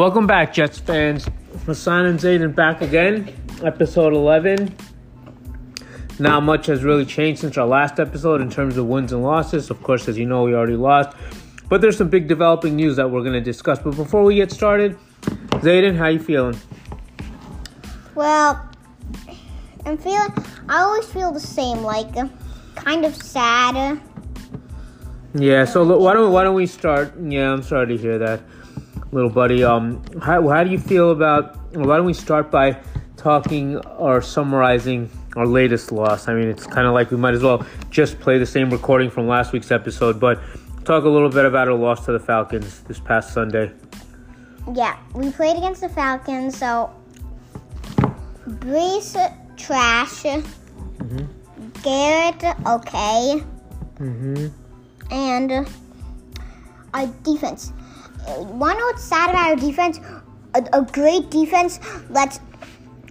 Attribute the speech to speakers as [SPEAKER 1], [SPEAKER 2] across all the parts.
[SPEAKER 1] Welcome back, Jets fans. Hassan and Zayden back again. Episode 11. Not much has really changed since our last episode in terms of wins and losses. Of course, as you know, we already lost. But there's some big developing news that we're going to discuss. But before we get started, Zayden, how you feeling?
[SPEAKER 2] Well, I'm feeling. I always feel the same, like uh, kind of sad.
[SPEAKER 1] Yeah. So look, why don't why don't we start? Yeah, I'm sorry to hear that, little buddy. Um, how how do you feel about? Why don't we start by talking or summarizing our latest loss? I mean, it's kind of like we might as well just play the same recording from last week's episode, but talk a little bit about our loss to the Falcons this past Sunday.
[SPEAKER 2] Yeah, we played against the Falcons, so Breece trash,
[SPEAKER 1] Mhm.
[SPEAKER 2] Garrett okay,
[SPEAKER 1] Mm-hmm.
[SPEAKER 2] and our defense. Know what's sad about our defense? A, a great defense lets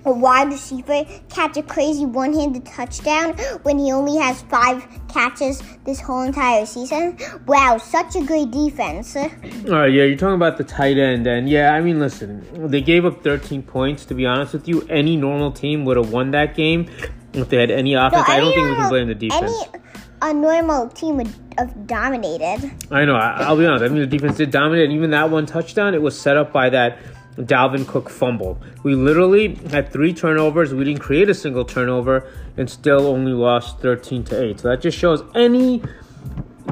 [SPEAKER 2] a wide receiver catch a crazy one-handed touchdown when he only has five catches this whole entire season. Wow, such a great defense.
[SPEAKER 1] All right, yeah, you're talking about the tight end, and yeah, I mean, listen, they gave up 13 points. To be honest with you, any normal team would have won that game if they had any offense. I don't think we can blame the defense.
[SPEAKER 2] Any a normal team would have dominated.
[SPEAKER 1] I know. I, I'll be honest. I mean, the defense did dominate. And even that one touchdown, it was set up by that Dalvin Cook fumble. We literally had three turnovers. We didn't create a single turnover, and still only lost thirteen to eight. So that just shows any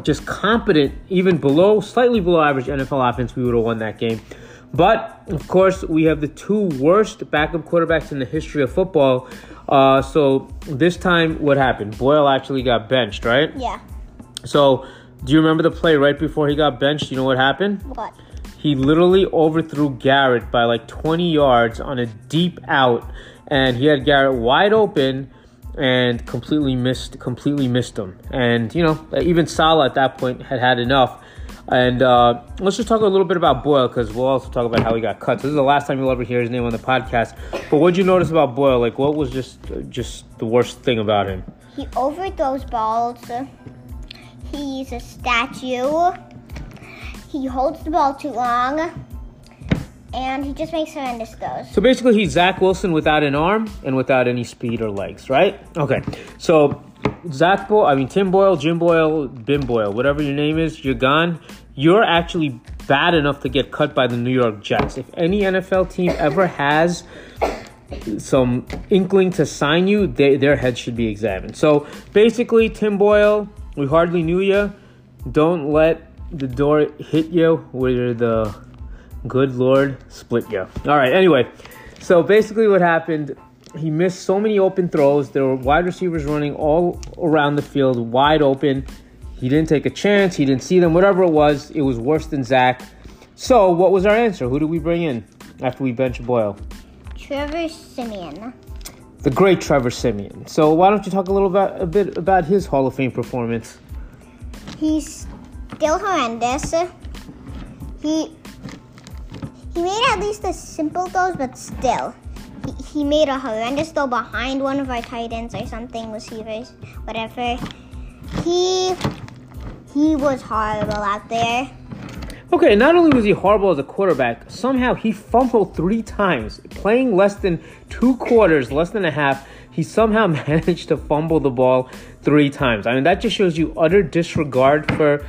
[SPEAKER 1] just competent, even below, slightly below average NFL offense, we would have won that game. But of course, we have the two worst backup quarterbacks in the history of football. Uh, so this time, what happened? Boyle actually got benched, right?
[SPEAKER 2] Yeah.
[SPEAKER 1] So, do you remember the play right before he got benched? You know what happened?
[SPEAKER 2] What?
[SPEAKER 1] He literally overthrew Garrett by like 20 yards on a deep out, and he had Garrett wide open and completely missed completely missed him. And you know, even Salah at that point had had enough. And uh, let's just talk a little bit about Boyle because we'll also talk about how he got cut. So this is the last time you'll ever hear his name on the podcast. But what did you notice about Boyle? Like, what was just just the worst thing about him?
[SPEAKER 2] He overthrows balls. He's a statue. He holds the ball too long. And he just makes horrendous throws.
[SPEAKER 1] So basically, he's Zach Wilson without an arm and without any speed or legs, right? Okay. So Zach Boyle, I mean Tim Boyle, Jim Boyle, Bim Boyle, whatever your name is, you're gone. You're actually bad enough to get cut by the New York Jets. If any NFL team ever has some inkling to sign you, they, their heads should be examined. So basically, Tim Boyle, we hardly knew you. Don't let the door hit you where the good Lord split you. All right, anyway, so basically what happened, he missed so many open throws. There were wide receivers running all around the field, wide open. He didn't take a chance. He didn't see them. Whatever it was, it was worse than Zach. So, what was our answer? Who did we bring in after we bench Boyle?
[SPEAKER 2] Trevor Siemian.
[SPEAKER 1] the great Trevor Siemian. So why don't you talk a little bit, a bit about his Hall of Fame performance?
[SPEAKER 2] He's still horrendous. He he made at least a simple throws, but still. He, made a horrendous throw behind one of our tight ends or something, receivers, whatever. He he was horrible out there.
[SPEAKER 1] Okay, not only was he horrible as a quarterback, somehow he fumbled three times, playing less than two quarters, less than a half. He somehow managed to fumble the ball three times. I mean, that just shows you utter disregard for.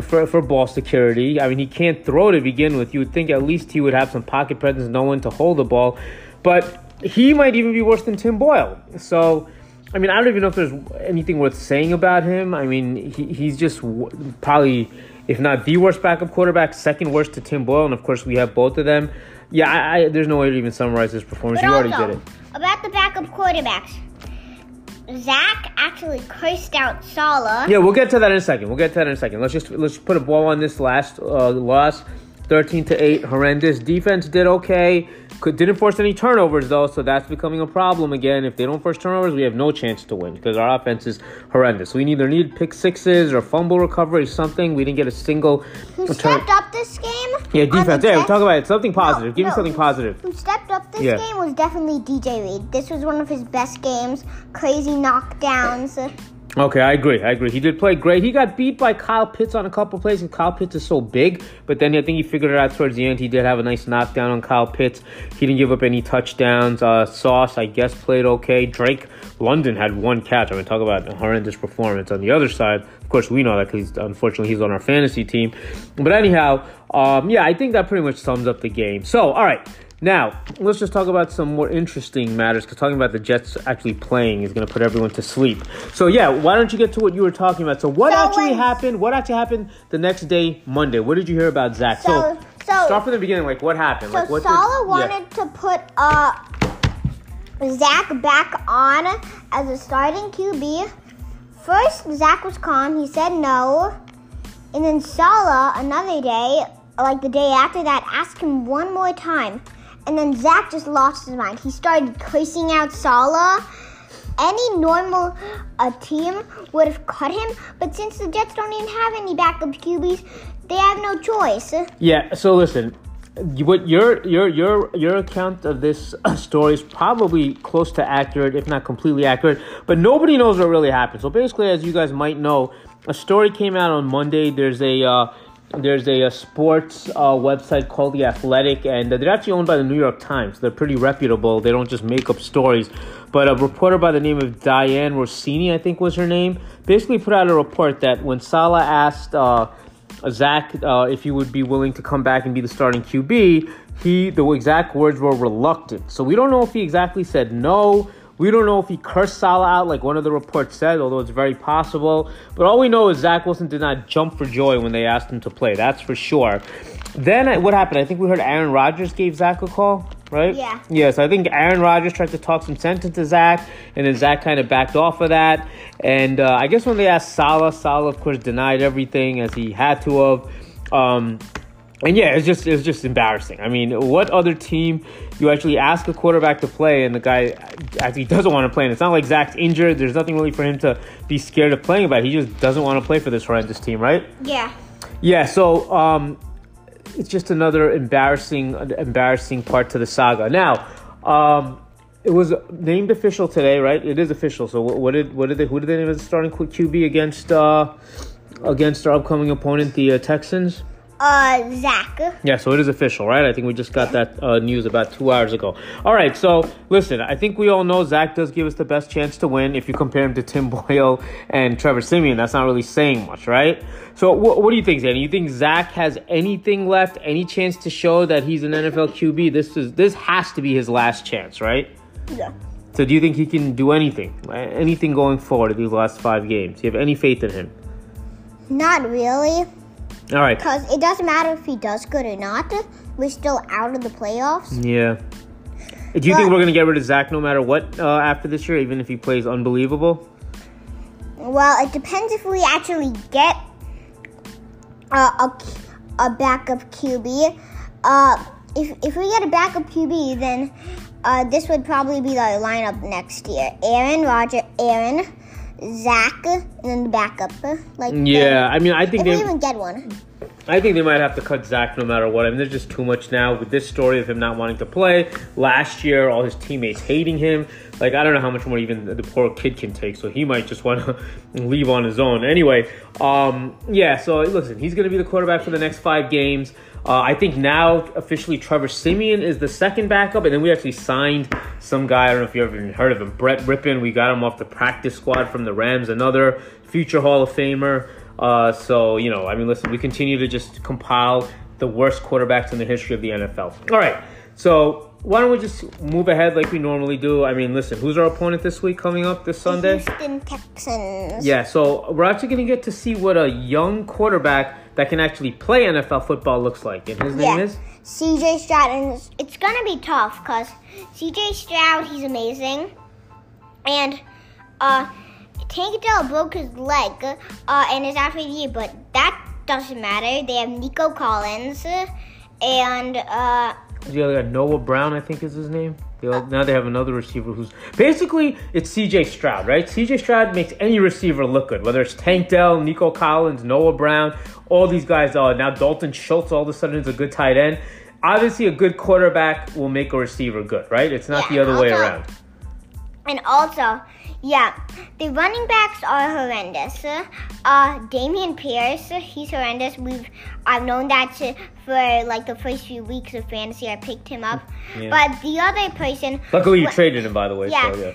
[SPEAKER 1] For, for ball security. I mean, he can't throw to begin with. You would think at least he would have some pocket presence, no one to hold the ball. But he might even be worse than Tim Boyle. So, I mean, I don't even know if there's anything worth saying about him. I mean, he, he's just w- probably, if not the worst backup quarterback, second worst to Tim Boyle. And of course, we have both of them. Yeah, I, I, there's no way to even summarize his performance.
[SPEAKER 2] But
[SPEAKER 1] you already did it.
[SPEAKER 2] about the backup quarterbacks, Zach actually cursed out Salah.
[SPEAKER 1] Yeah, we'll get to that in a second. We'll get to that in a second. Let's just let's put a ball on this last uh, loss. 13 to 8 horrendous defense did okay Could, didn't force any turnovers though so that's becoming a problem again if they don't force turnovers we have no chance to win because our offense is horrendous we either need pick sixes or fumble recovery something we didn't get a single
[SPEAKER 2] Who
[SPEAKER 1] turn-
[SPEAKER 2] stepped up this game?
[SPEAKER 1] yeah defense yeah
[SPEAKER 2] Jets?
[SPEAKER 1] talk about it something positive
[SPEAKER 2] No,
[SPEAKER 1] give me something positive
[SPEAKER 2] Who stepped up this
[SPEAKER 1] Yeah.
[SPEAKER 2] game was definitely DJ Reed. This was one of his best games. Crazy knockdowns.
[SPEAKER 1] Okay, I agree. I agree. He did play great. He got beat by Kyle Pitts on a couple plays, and Kyle Pitts is so big. But then I think he figured it out towards the end. He did have a nice knockdown on Kyle Pitts. He didn't give up any touchdowns. Uh, Sauce, I guess, played okay. Drake London had one catch. I mean, talk about a horrendous performance. On the other side, of course, we know that because unfortunately he's on our fantasy team. But anyhow, um, yeah, I think that pretty much sums up the game. So, all right. Now, let's just talk about some more interesting matters because talking about the Jets actually playing is going to put everyone to sleep. So, yeah, why don't you get to what you were talking about? So, what
[SPEAKER 2] So
[SPEAKER 1] actually
[SPEAKER 2] when-
[SPEAKER 1] happened? What actually happened the next day, Monday? What did you hear about Zach?
[SPEAKER 2] So- so-
[SPEAKER 1] start from the beginning. Like, what happened?
[SPEAKER 2] So
[SPEAKER 1] like, what
[SPEAKER 2] Salah
[SPEAKER 1] did,
[SPEAKER 2] wanted to put uh Zach back on as a starting QB. First, Zach was calm. He said no, and then Salah another day, like the day after that, asked him one more time, and then Zach just lost his mind. He started cursing out Salah. Any normal uh, team would have cut him, but since the Jets don't even have any backup QBs, they have no choice.
[SPEAKER 1] Yeah. So listen, what your your your your account of this story is probably close to accurate, if not completely accurate. But nobody knows what really happened. So basically, as you guys might know, a story came out on Monday. There's a uh, there's a, uh sports uh, website called The Athletic, and they're actually owned by the New York Times. They're pretty reputable. They don't just make up stories. But a reporter by the name of Dianna Russini, I think was her name, basically put out a report that when Salah asked. Uh, Zach, uh, if he would be willing to come back and be the starting QB, he the exact words were reluctant. So we don't know if he exactly said no. We don't know if he cursed Salah out like one of the reports said, although it's very possible. But all we know is Zach Wilson did not jump for joy when they asked him to play. That's for sure. Then uh, what happened? I think we heard Aaron Rodgers gave Zach a call, right?
[SPEAKER 2] Yeah.
[SPEAKER 1] Yes, I think Aaron Rodgers tried to talk some sense into Zach, and then Zach kind of backed off of that. And uh, I guess when they asked Salah, Salah of course denied everything as he had to have. Um, and yeah, it's just it's just embarrassing. I mean, what other team you actually ask a quarterback to play and the guy actually doesn't want to play? And it's not like Zach's injured. There's nothing really for him to be scared of playing about. He just doesn't want to play for this horrendous team, right?
[SPEAKER 2] Yeah.
[SPEAKER 1] Yeah, so um, it's just another embarrassing, embarrassing part to the saga. Now, um, it was named official today, right? It is official. So what, what did what did they who did they name as the starting QB against uh, against our upcoming opponent, the uh, Texans?
[SPEAKER 2] Uh, Zach.
[SPEAKER 1] Yeah, so it is official, right? I think we just got that uh, news about two hours ago. All right, so listen, I think we all know Zach does give us the best chance to win if you compare him to Tim Boyle and Trevor Siemian. That's not really saying much, right? So wh- what do you think, Danny? You think Zach has anything left, any chance to show that he's an NFL QB? This is this has to be his last chance, right?
[SPEAKER 2] Yeah.
[SPEAKER 1] So do you think he can do anything, anything going forward in these last five games? Do you have any faith in him?
[SPEAKER 2] Not really,
[SPEAKER 1] All right.
[SPEAKER 2] because it doesn't matter if he does good or not. We're still out of the playoffs.
[SPEAKER 1] Yeah. Do you think we're gonna get rid of Zach no matter what uh, after this year, even if he plays unbelievable?
[SPEAKER 2] Well, it depends if we actually get uh, a, a backup QB. Uh, if, if we get a backup QB, then uh, this would probably be the lineup next year. Aaron, Roger, Aaron, Zach, and then the backup. Like
[SPEAKER 1] Yeah, I mean, I think
[SPEAKER 2] we
[SPEAKER 1] they,
[SPEAKER 2] even get one.
[SPEAKER 1] I think they might have to cut Zach no matter what. I mean, there's just too much now with this story of him not wanting to play. Last year, all his teammates hating him. Like, I don't know how much more even the, poor kid can take. So he might just want to leave on his own. Anyway, um, yeah. So listen, he's going to be the quarterback for the next five games. Uh, I think now officially Trevor Siemian is the second backup, and then we actually signed some guy. I don't know if you ever even heard of him, Brett Rypien. We got him off the practice squad from the Rams, another future Hall of Famer. Uh, so you know, I mean, listen, we continue to just compile the worst quarterbacks in the history of the NFL. All right, so why don't we just move ahead like we normally do? I mean, listen, who's our opponent this week coming up this Sunday?
[SPEAKER 2] Houston Texans.
[SPEAKER 1] Yeah, so we're actually going to get to see what a young quarterback that can actually play NFL football looks like. And his name
[SPEAKER 2] Yeah.
[SPEAKER 1] is?
[SPEAKER 2] CJ Stroud, and it's, it's gonna be tough because CJ Stroud, he's amazing, and uh, Tank Dell broke his leg uh, and is out for the year, but that doesn't matter. They have Nico Collins, and uh,
[SPEAKER 1] The other guy, Noah Brown, I think is his name. They all, now they have another receiver who's basically it's CJ Stroud, right? CJ Stroud makes any receiver look good, whether it's Tank Dell, Nico Collins, Noah Brown, all these guys. Uh, now Dalton Schultz all of a sudden is a good tight end. Obviously, a good quarterback will make a receiver good, right? It's not
[SPEAKER 2] Yeah,
[SPEAKER 1] the other way around.
[SPEAKER 2] and also Yeah, the running backs are horrendous. Uh, Dameon Pierce, he's horrendous. We've I've known that for like the first few weeks of fantasy. I picked him up,
[SPEAKER 1] Yeah.
[SPEAKER 2] but the other person.
[SPEAKER 1] Luckily, you
[SPEAKER 2] wh-
[SPEAKER 1] traded him, by the way.
[SPEAKER 2] Yeah.
[SPEAKER 1] So, yeah.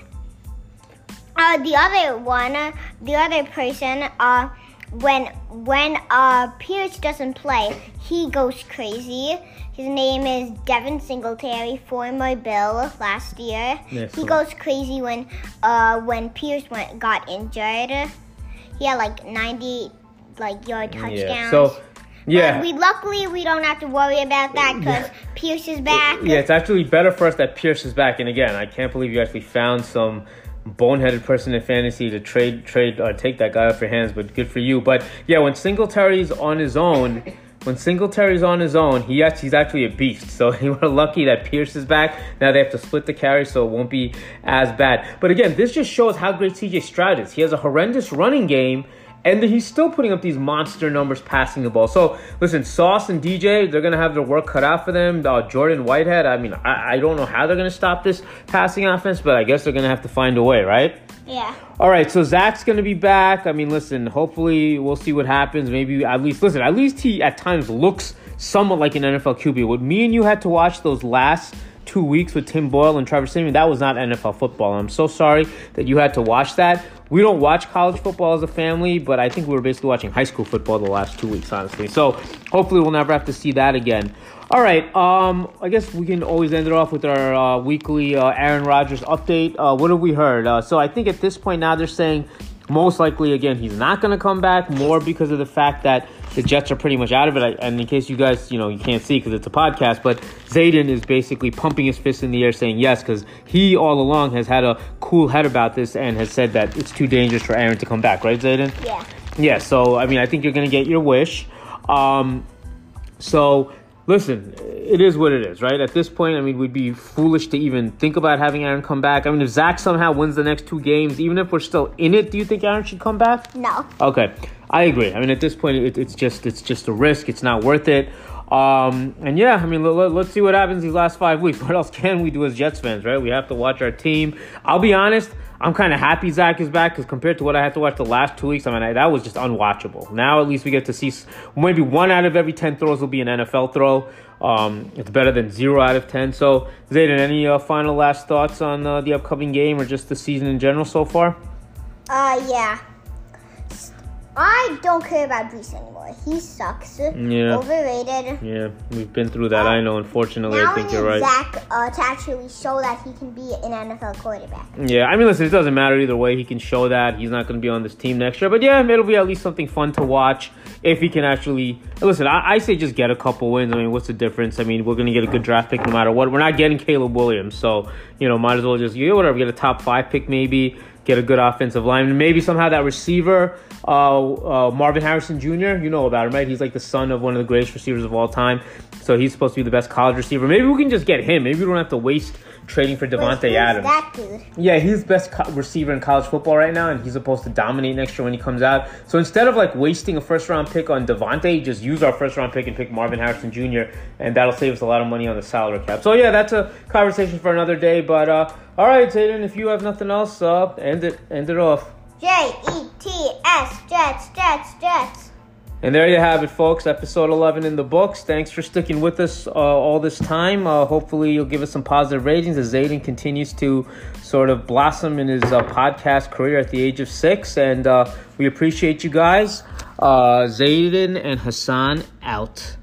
[SPEAKER 2] Uh, the other one, uh, the other person, uh, when when uh Pierce doesn't play, he goes crazy. His name is Devin Singletary, former Bill last year.
[SPEAKER 1] Yeah,
[SPEAKER 2] he goes crazy when uh when Pierce went got injured. He had like ninety like yard touchdowns.
[SPEAKER 1] Yeah. So, yeah.
[SPEAKER 2] But we luckily we don't have to worry about that because Pierce is back.
[SPEAKER 1] Yeah, it's actually better for us that Pierce is back. And again, I can't believe you actually found some boneheaded person in fantasy to trade trade or take that guy off your hands. But good for you. But yeah, when Singletary's on his own. When Singletary's on his own, he actually, he's actually a beast. So we're lucky that Pierce is back. Now they have to split the carry, so it won't be as bad. But again, this just shows how great CJ Stroud is. He has a horrendous running game, and he's still putting up these monster numbers passing the ball. So listen, Sauce and DJ, they're gonna have their work cut out for them. Uh, Jordan Whitehead, I mean, I, I don't know how they're gonna stop this passing offense, but I guess they're gonna have to find a way, right?
[SPEAKER 2] Yeah.
[SPEAKER 1] All right, so Zach's gonna be back. I mean, listen, hopefully we'll see what happens. Maybe at least listen, at least he at times looks somewhat like an NFL QB. What me and you had to watch those last two weeks with Tim Boyle and Trevor Siemian, that was not NFL football. I'm so sorry that you had to watch that. We don't watch college football as a family, but I think we were basically watching high school football the last two weeks, honestly. So hopefully we'll never have to see that again. All right, um, I guess we can always end it off with our uh, weekly uh, Aaron Rodgers update. Uh, what have we heard? Uh, so I think at this point now they're saying most likely again he's not going to come back more because of the fact that the Jets are pretty much out of it. I, and in case you guys you know you can't see because it's a podcast, but Zayden is basically pumping his fist in the air saying yes because he all along has had a cool head about this and has said that it's too dangerous for Aaron to come back. Right, Zayden?
[SPEAKER 2] Yeah.
[SPEAKER 1] Yeah, so I mean, I think you're gonna get your wish. Um, so listen, it is what it is, right? At this point, I mean, we'd be foolish to even think about having Aaron come back. I mean, if Zach somehow wins the next two games, even if we're still in it, do you think Aaron should come back?
[SPEAKER 2] No.
[SPEAKER 1] Okay, I agree. I mean, at this point, it, it's just it's just a risk. It's not worth it. Um, and yeah, I mean, let, us see what happens these last five weeks. What else can we do as Jets fans, right? We have to watch our team. I'll be honest. I'm kind of happy Zach is back because compared to what I had to watch the last two weeks, I mean, I, that was just unwatchable. Now at least we get to see maybe one out of every 10 throws will be an NFL throw. Um, it's better than zero out of 10. So, Zayden, any uh, final last thoughts on uh, the upcoming game or just the season in general so far?
[SPEAKER 2] Uh, yeah. I don't care about Breece anymore. He sucks.
[SPEAKER 1] Yeah.
[SPEAKER 2] Overrated.
[SPEAKER 1] Yeah, we've been through that. I know. Unfortunately, I think
[SPEAKER 2] we
[SPEAKER 1] you're right.
[SPEAKER 2] Zach uh, to actually show that he can be an NFL quarterback.
[SPEAKER 1] Yeah, I mean, listen, it doesn't matter either way. He can show that he's not going to be on this team next year. But yeah, it'll be at least something fun to watch if he can actually. Listen, I, I say just get a couple wins. I mean, what's the difference? I mean, we're going to get a good draft pick no matter what. We're not getting Caleb Williams, so you know, might as well just you know, whatever get a top five pick maybe. Get a good offensive lineman. Maybe somehow that receiver, uh, uh, Marvin Harrison Jr. You know about him, right? He's like the son of one of the greatest receivers of all time. So he's supposed to be the best college receiver. Maybe we can just get him. Maybe we don't have to waste trading for
[SPEAKER 2] Davante
[SPEAKER 1] Adams. Yeah, he's the best co- receiver in college football right now, and he's supposed to dominate next year when he comes out. So instead of like wasting a first round pick on Davante, just use our first round pick and pick Marvin Harrison Jr., and that'll save us a lot of money on the salary cap. So yeah, that's a conversation for another day. But uh, all right, Zayden, if you have nothing else, uh, end it, end it off.
[SPEAKER 2] J E T S Jets Jets Jets.
[SPEAKER 1] And there you have it, folks. Episode 11 in the books. Thanks for sticking with us uh, all this time. Uh, hopefully, you'll give us some positive ratings as Zayden continues to sort of blossom in his uh, podcast career at the age of six. And uh, we appreciate you guys. Uh, Zayden and Hassan out.